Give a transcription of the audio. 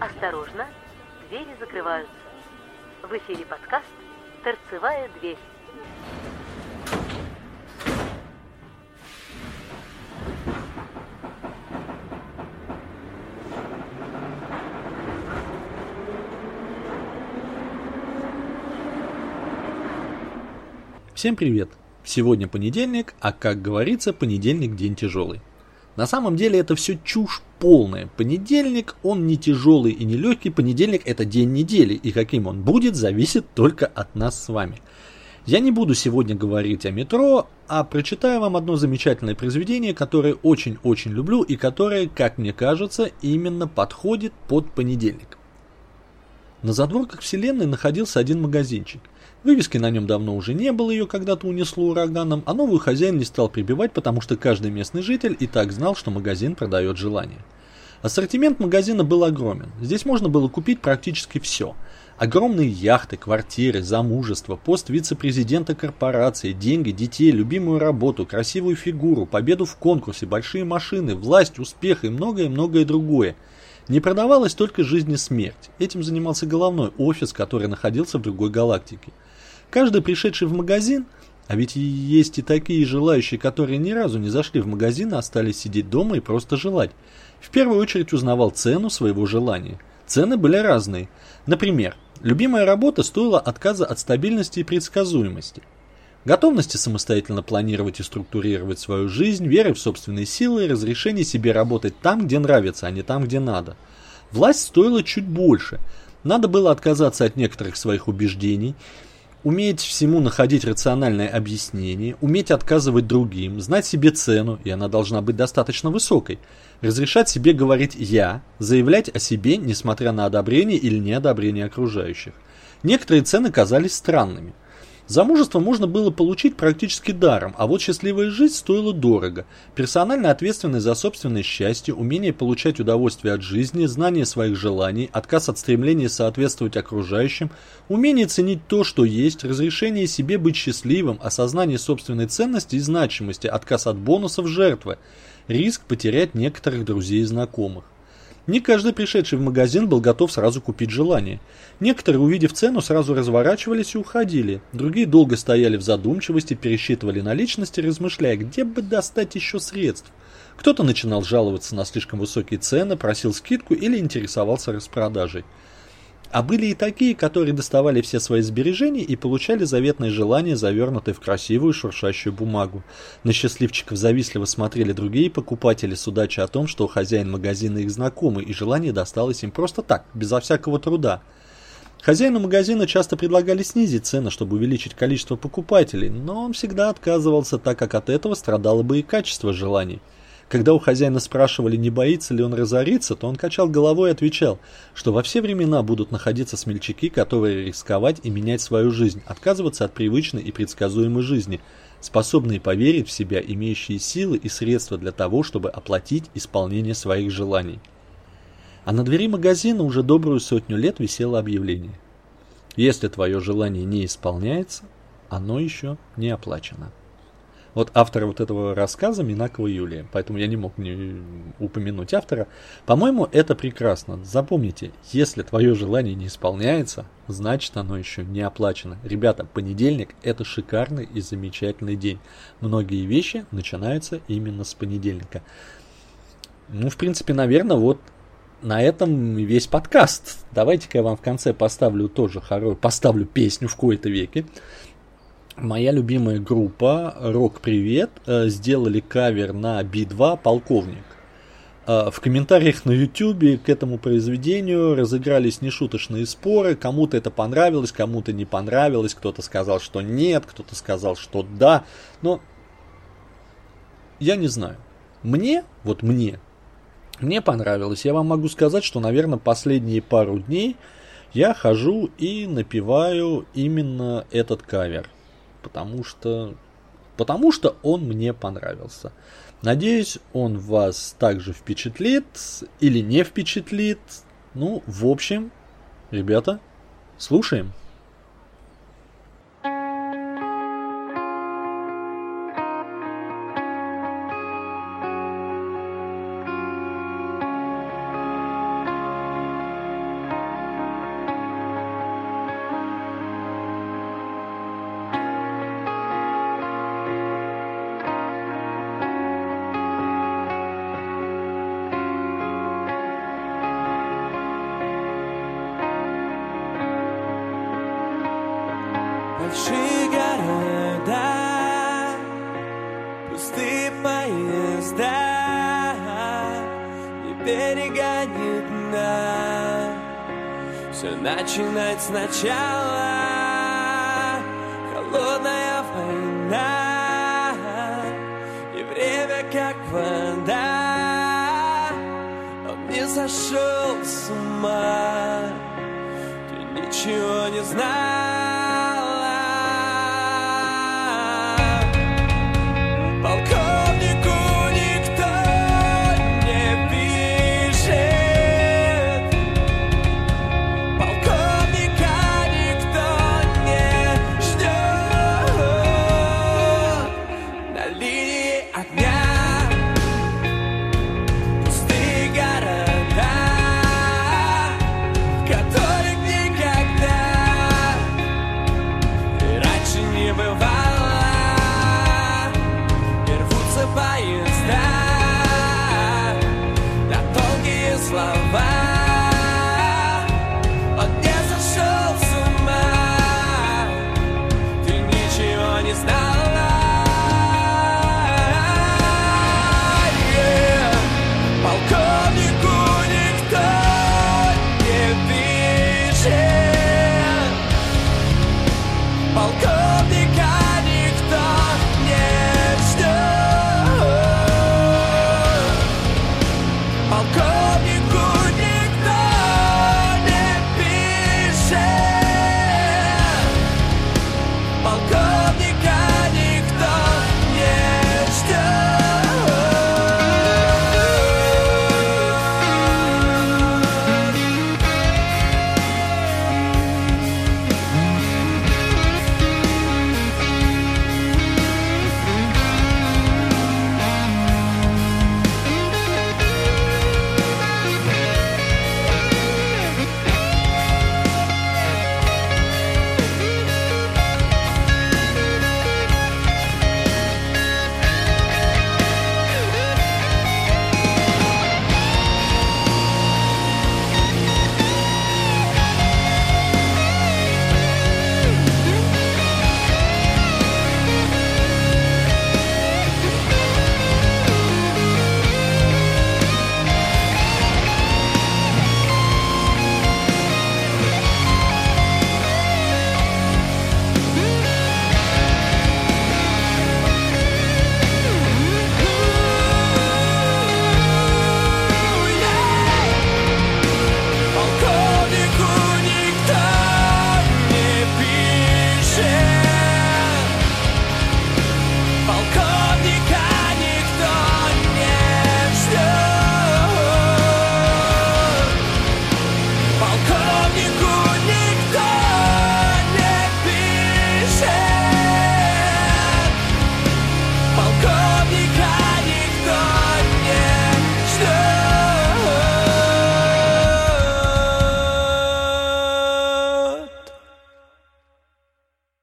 Осторожно, двери закрываются. В эфире подкаст «Торцевая дверь». Всем привет! Сегодня понедельник, а как говорится, понедельник день тяжелый. На самом деле это все чушь полная. Понедельник, он не тяжелый и не легкий. Понедельник это день недели. И каким он будет, зависит только от нас с вами. Я не буду сегодня говорить о метро, а прочитаю вам одно замечательное произведение, которое очень-очень люблю и которое, как мне кажется, именно подходит под понедельник. На задворках вселенной находился один магазинчик – Вывески на нем давно уже не было, ее когда-то унесло ураганом, а новую хозяин не стал прибивать, потому что каждый местный житель и так знал, что магазин продает желание. Ассортимент магазина был огромен. Здесь можно было купить практически все. Огромные яхты, квартиры, замужество, пост вице-президента корпорации, деньги, детей, любимую работу, красивую фигуру, победу в конкурсе, большие машины, власть, успех и многое-многое другое. Не продавалась только жизнь и смерть. Этим занимался головной офис, который находился в другой галактике. Каждый пришедший в магазин, а ведь есть и такие желающие, которые ни разу не зашли в магазин, а остались сидеть дома и просто желать, в первую очередь узнавал цену своего желания. Цены были разные. Например, любимая работа стоила отказа от стабильности и предсказуемости. Готовности самостоятельно планировать и структурировать свою жизнь, веры в собственные силы и разрешение себе работать там, где нравится, а не там, где надо. Власть стоила чуть больше. Надо было отказаться от некоторых своих убеждений – уметь всему находить рациональное объяснение, уметь отказывать другим, знать себе цену, и она должна быть достаточно высокой, разрешать себе говорить «я», заявлять о себе, несмотря на одобрение или неодобрение окружающих. Некоторые цены казались странными. Замужество можно было получить практически даром, а вот счастливая жизнь стоила дорого. Персональная ответственность за собственное счастье, умение получать удовольствие от жизни, знание своих желаний, отказ от стремления соответствовать окружающим, умение ценить то, что есть, разрешение себе быть счастливым, осознание собственной ценности и значимости, отказ от бонусов жертвы, риск потерять некоторых друзей и знакомых. Не каждый пришедший в магазин был готов сразу купить желание. Некоторые, увидев цену, сразу разворачивались и уходили. Другие долго стояли в задумчивости, пересчитывали наличности, размышляя, где бы достать еще средств. Кто-то начинал жаловаться на слишком высокие цены, просил скидку или интересовался распродажей. А были и такие, которые доставали все свои сбережения и получали заветное желание, завернутое в красивую шуршащую бумагу. На счастливчиков завистливо смотрели другие покупатели с удачей о том, что хозяин магазина их знакомый, и желание досталось им просто так, безо всякого труда. Хозяину магазина часто предлагали снизить цены, чтобы увеличить количество покупателей, но он всегда отказывался, так как от этого страдало бы и качество желаний. Когда у хозяина спрашивали, не боится ли он разориться, то он качал головой и отвечал, что во все времена будут находиться смельчаки, которые рисковать и менять свою жизнь, отказываться от привычной и предсказуемой жизни, способные поверить в себя, имеющие силы и средства для того, чтобы оплатить исполнение своих желаний. А на двери магазина уже добрую сотню лет висело объявление. Если твое желание не исполняется, оно еще не оплачено. Вот автора вот этого рассказа Минакова Юлия, поэтому я не мог не упомянуть автора. По-моему, это прекрасно. Запомните, если твое желание не исполняется, значит оно еще не оплачено. Ребята, понедельник это шикарный и замечательный день. Многие вещи начинаются именно с понедельника. Ну, в принципе, наверное, вот на этом весь подкаст. Давайте-ка я вам в конце поставлю тоже хорошую, поставлю песню в кои-то веке моя любимая группа Рок Привет э, сделали кавер на Би-2 Полковник. Э, в комментариях на YouTube к этому произведению разыгрались нешуточные споры. Кому-то это понравилось, кому-то не понравилось. Кто-то сказал, что нет, кто-то сказал, что да. Но я не знаю. Мне, вот мне, мне понравилось. Я вам могу сказать, что, наверное, последние пару дней я хожу и напеваю именно этот кавер потому что, потому что он мне понравился. Надеюсь, он вас также впечатлит или не впечатлит. Ну, в общем, ребята, слушаем. Большие города, пустые поезда, не перегонит нас. Все начинать сначала, холодная война, и время как вода, он не сошел с ума, ты ничего не знаешь